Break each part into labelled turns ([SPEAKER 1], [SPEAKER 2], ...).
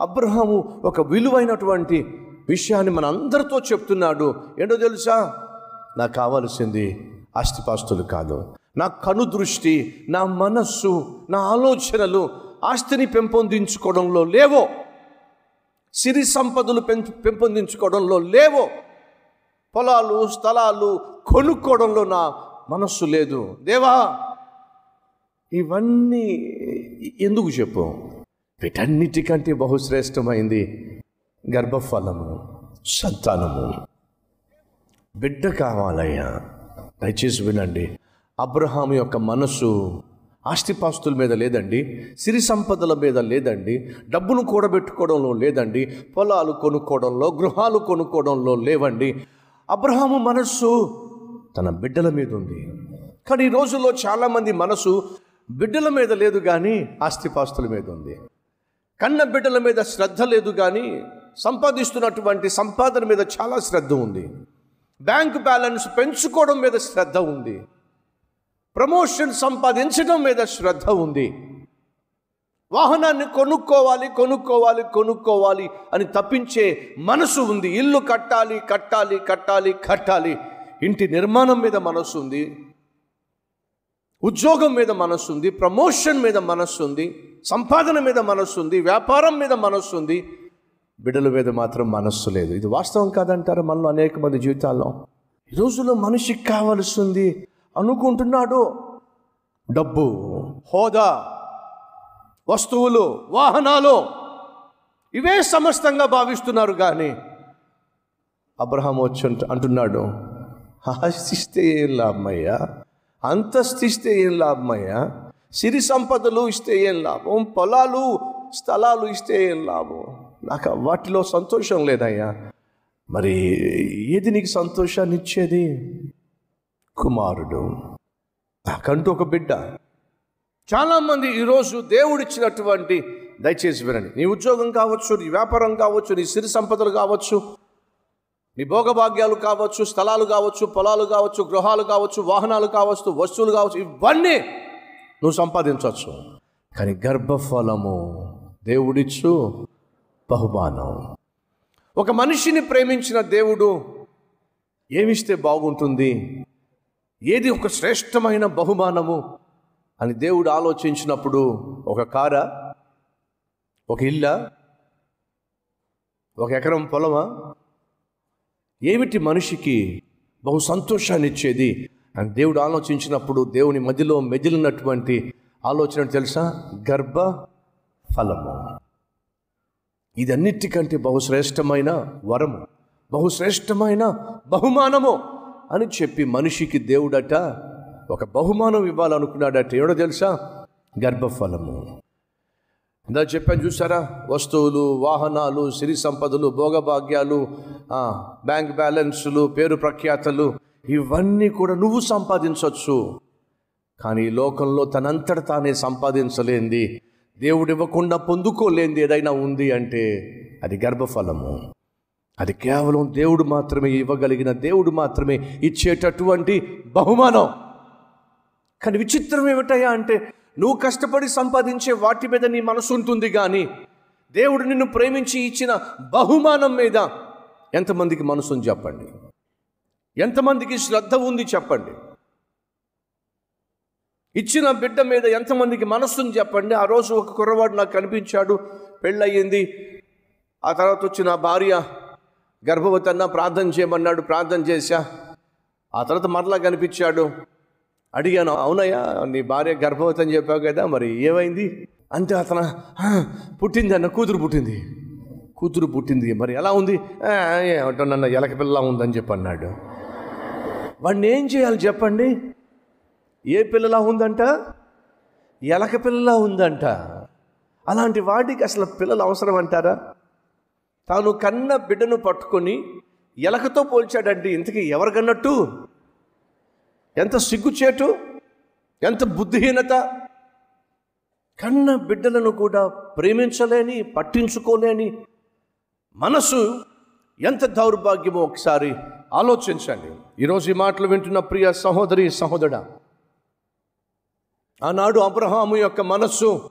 [SPEAKER 1] అబ్రహాము ఒక విలువైనటువంటి విషయాన్ని మన అందరితో చెప్తున్నాడు. ఏంటో తెలుసా? నాకు కావలసింది ఆస్తిపాస్తులు కాదు. నా కను దృష్టి నా మనస్సు నా ఆలోచనలు ఆస్తిని పెంపొందించుకోవడంలో లేవో సిరి సంపదలు పెం పెంపొందించుకోవడంలో లేవో పొలాలు స్థలాలు కొనుక్కోవడంలో నా మనస్సు లేదు. దేవా ఇవన్నీ ఎందుకు చెప్పు వీటన్నిటికంటే బహుశ్రేష్టమైంది గర్భఫలము సంతానము. బిడ్డ కావాలయ్యా దయచేసి వినండి. అబ్రహాం యొక్క మనస్సు ఆస్తిపాస్తుల మీద లేదండి సిరి సంపదల మీద లేదండి డబ్బును కూడబెట్టుకోవడంలో లేదండి పొలాలు కొనుక్కోవడంలో గృహాలు కొనుక్కోవడంలో లేవండి. అబ్రహాము మనస్సు తన బిడ్డల మీద ఉంది. కానీ ఈ రోజుల్లో చాలామంది మనసు బిడ్డల మీద లేదు కానీ ఆస్తిపాస్తుల మీద ఉంది. కన్న బిడ్డల మీద శ్రద్ధ లేదు కానీ సంపాదిస్తున్నటువంటి సంపాదన మీద చాలా శ్రద్ధ ఉంది. బ్యాంక్ బ్యాలెన్స్ పెంచుకోవడం మీద శ్రద్ధ ఉంది. ప్రమోషన్ సంపాదించడం మీద శ్రద్ధ ఉంది. వాహనాన్ని కొనుక్కోవాలి కొనుక్కోవాలి కొనుక్కోవాలి అని తప్పించే మనసు ఉంది. ఇల్లు కట్టాలి కట్టాలి కట్టాలి కట్టాలి. ఇంటి నిర్మాణం మీద మనసు ఉంది. ఉద్యోగం మీద మనస్సు ఉంది ప్రమోషన్ మీద మనస్సు ఉంది సంపాదన మీద మనస్సు ఉంది వ్యాపారం మీద మనస్సు ఉంది బిడ్డల మీద మాత్రం మనస్సు లేదు. ఇది వాస్తవం కాదంటారు మనలో అనేక మంది జీవితాల్లో? ఈ రోజుల్లో మనిషికి కావలసింది అనుకుంటున్నాడు. డబ్బు హోదా వస్తువులు వాహనాలు ఇవే సమస్తంగా భావిస్తున్నారు కానీ అబ్రహాం వచ్చి అంటున్నాడు ఆశిస్తే ఏం లాభమయ్యా అంతస్తు ఇస్తే ఏం లాభమయ్యా సిరి సంపదలు ఇస్తే ఏం లాభం? పొలాలు స్థలాలు ఇస్తే ఏం లాభం? నాకు వాటిలో సంతోషం లేదయ్యా. మరి ఏది నీకు సంతోషాన్ని ఇచ్చేది? కుమారుడు. నాకంటూ ఒక బిడ్డ. చాలామంది ఈరోజు దేవుడిచ్చినటువంటి దయచేసి వినండి. నీ ఉద్యోగం కావచ్చు నీ వ్యాపారం కావచ్చు నీ సిరి సంపదలు కావచ్చు మీ భోగభాగ్యాలు కావచ్చు స్థలాలు కావచ్చు పొలాలు కావచ్చు గృహాలు కావచ్చు వాహనాలు కావచ్చు వస్తువులు కావచ్చు ఇవన్నీ నువ్వు సంపాదించవచ్చు. కానీ గర్భఫలము దేవుడిచ్చు బహుమానం. ఒక మనిషిని ప్రేమించిన దేవుడు ఏమిస్తే బాగుంటుంది? ఏది ఒక శ్రేష్టమైన బహుమానము? అని దేవుడు ఆలోచించినప్పుడు ఒక కార ఒక ఇల్ల ఒక ఎకరం పొలమా? ఏమిటి మనిషికి బహు సంతోషాన్ని ఇచ్చేది అని దేవుడు ఆలోచించినప్పుడు దేవుని మధ్యలో మెదిలినటువంటి ఆలోచన తెలుసా? గర్భ ఫలము. ఇదన్నిటికంటే బహుశ్రేష్టమైన వరము బహుశ్రేష్టమైన బహుమానము అని చెప్పి మనిషికి దేవుడట ఒక బహుమానం ఇవ్వాలనుకున్నాడట. ఏడో తెలుసా? గర్భఫలము. ఇందా చెప్పాను చూసారా? వస్తువులు వాహనాలు సిరి సంపదలు భోగభాగ్యాలు బ్యాంక్ బ్యాలెన్సులు పేరు ప్రఖ్యాతలు ఇవన్నీ కూడా నువ్వు సంపాదించవచ్చు కానీ ఈ లోకంలో తనంతట తానే సంపాదించలేంది. దేవుడు ఇవ్వకుండా పొందుకోలేంది ఏదైనా ఉంది అంటే అది గర్భఫలము. అది కేవలం దేవుడు మాత్రమే ఇవ్వగలిగిన దేవుడు మాత్రమే ఇచ్చేటటువంటి బహుమానం. కానీ విచిత్రం ఏమిటయ్యా అంటే నువ్వు కష్టపడి సంపాదించే వాటి మీద నీ మనసు ఉంటుంది కానీ దేవుడు నిన్ను ప్రేమించి ఇచ్చిన బహుమానం మీద ఎంతమందికి మనసుని చెప్పండి? ఎంతమందికి శ్రద్ధ ఉంది చెప్పండి? ఇచ్చిన బిడ్డ మీద ఎంతమందికి మనస్సుని చెప్పండి? ఆ రోజు ఒక కుర్రవాడు నాకు కనిపించాడు పెళ్ళయింది. ఆ తర్వాత వచ్చిన భార్య గర్భవతి అన్న ప్రార్థన చేయమన్నాడు ప్రార్థన చేశా. ఆ తర్వాత మరలా కనిపించాడు. అడిగాను అవునయ్యా నీ భార్య గర్భవతి అని చెప్పావు కదా మరి ఏమైంది? అంటే అతను పుట్టింది అన్న కూతురు పుట్టింది. కూతురు పుట్టింది మరి ఎలా ఉంది? ఏమంటా ఏమంటానన్న ఎలక పిల్ల ఉందని చెప్పి అన్నాడు వాడిని ఏం చేయాలి చెప్పండి? ఏ పిల్లలా ఉందంట? ఎలక పిల్లలా ఉందంట. అలాంటి వాడికి అసలు పిల్లలు అవసరం అంటారా తాను కన్న బిడ్డను పట్టుకొని ఎలకతో పోల్చాడండి ఇంతకీ ఎవరు కన్నట్టు ఎంత సిగ్గుచేటు ఎంత బుద్ధిహీనత. కన్న బిడ్డలను కూడా ప్రేమించలేని పట్టించుకోలేని మనసు ఎంత దౌర్భాగ్యమో ఒకసారి ఆలోచించండి. ఈరోజు ఈ మాటలు వింటున్న ప్రియ సహోదరి సహోదరా ఆనాడు అబ్రహాము యొక్క మనస్సు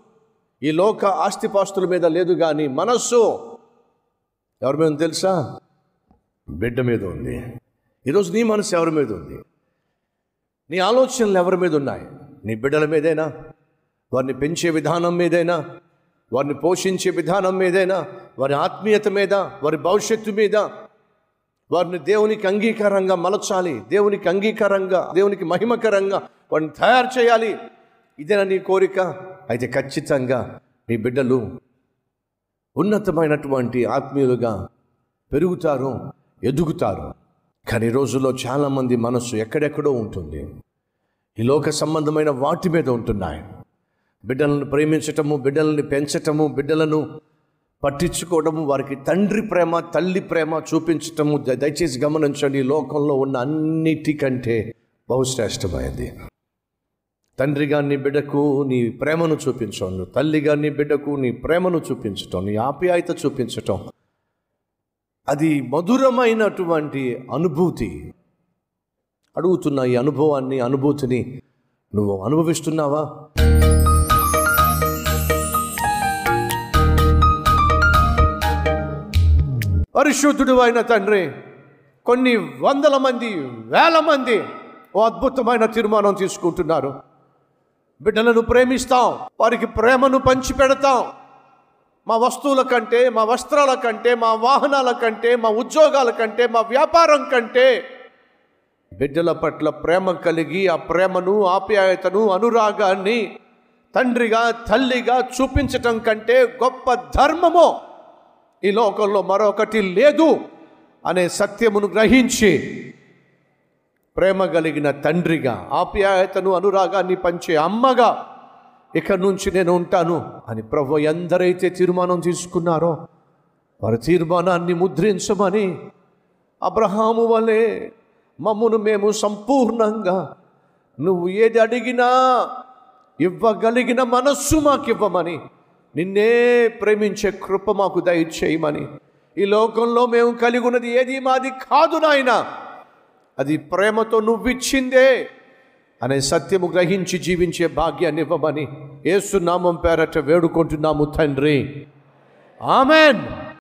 [SPEAKER 1] ఈ లోక ఆస్తిపాస్తుల మీద లేదు కానీ మనస్సు ఎవరి మీద తెలుసా? బిడ్డ మీద ఉంది. ఈరోజు నీ మనసు ఎవరి మీద ఉంది? నీ ఆలోచనలు ఎవరి మీద ఉన్నాయి? నీ బిడ్డల మీదైనా? వారిని పెంచే విధానం మీదైనా? వారిని పోషించే విధానం మీదైనా? వారి ఆత్మీయత మీద? వారి భవిష్యత్తు మీద? వారిని దేవునికి అంగీకారంగా మలచాలి. దేవునికి అంగీకారంగా దేవునికి మహిమకరంగా వారిని తయారు చేయాలి. ఇదేనా నీ కోరిక? అయితే ఖచ్చితంగా నీ బిడ్డలు ఉన్నతమైనటువంటి ఆత్మీయులుగా పెరుగుతారు ఎదుగుతారు. కానీ ఈ రోజుల్లో చాలామంది మనసు ఎక్కడెక్కడో ఉంటుంది. ఈ లోక సంబంధమైన వాటి మీద ఉంటున్నాయి. బిడ్డలను ప్రేమించటము బిడ్డలని పెంచటము బిడ్డలను పట్టించుకోవడము వారికి తండ్రి ప్రేమ తల్లి ప్రేమ చూపించటము ద- దయచేసి గమనించండి లోకంలో ఉన్న అన్నిటికంటే బహుశ్రేష్టమైనది. తండ్రిగా నీ బిడ్డకు నీ ప్రేమను చూపించడం తల్లిగా నీ బిడ్డకు నీ ప్రేమను చూపించటం నీ ఆప్యాయత చూపించటం అది మధురమైనటువంటి అనుభూతి. అడుగుతున్న ఈ అనుభవాన్ని అనుభూతిని నువ్వు అనుభవిస్తున్నావా? పరిశుద్ధుడు అయిన తండ్రి కొన్ని వందల మంది వేల మంది ఓ అద్భుతమైన తీర్మానం తీసుకుంటున్నారు. బిడ్డలను ప్రేమిస్తాం వారికి ప్రేమను పంచిపెడతాం మా వస్తువుల కంటే మా వస్త్రాల కంటే మా వాహనాల కంటే మా ఉద్యోగాల కంటే మా వ్యాపారం కంటే బిడ్డల పట్ల ప్రేమ కలిగి ఆ ప్రేమను ఆప్యాయతను అనురాగాన్ని తండ్రిగా తల్లిగా చూపించటం కంటే గొప్ప ధర్మము ఈ లోకంలో మరొకటి లేదు అనే సత్యమును గ్రహించి ప్రేమ కలిగిన తండ్రిగా ఆప్యాయతను అనురాగాన్ని పంచే అమ్మగా ఇక నుంచి నేను ఉంటాను అని ప్రభు ఎందరైతే తీర్మానం తీసుకున్నారో వారి తీర్మానాన్ని ముద్రించమని అబ్రహాము వలె మమ్మును మేము సంపూర్ణంగా నువ్వు ఏది అడిగినా ఇవ్వగలిగిన మనస్సు మాకు ఇవ్వమని నిన్నే ప్రేమించే కృప మాకు దయచేయమని ఈ లోకంలో మేము కలిగి ఉన్నది ఏది మాది కాదు నాయన. అది ప్రేమతో నువ్విచ్చిందే. అనే సత్యము గ్రహించి జీవించే భాగ్యాన్ని ఇవ్వమని ఏసునామం పేరట వేడుకుంటున్నాము తండ్రి. ఆమెన్.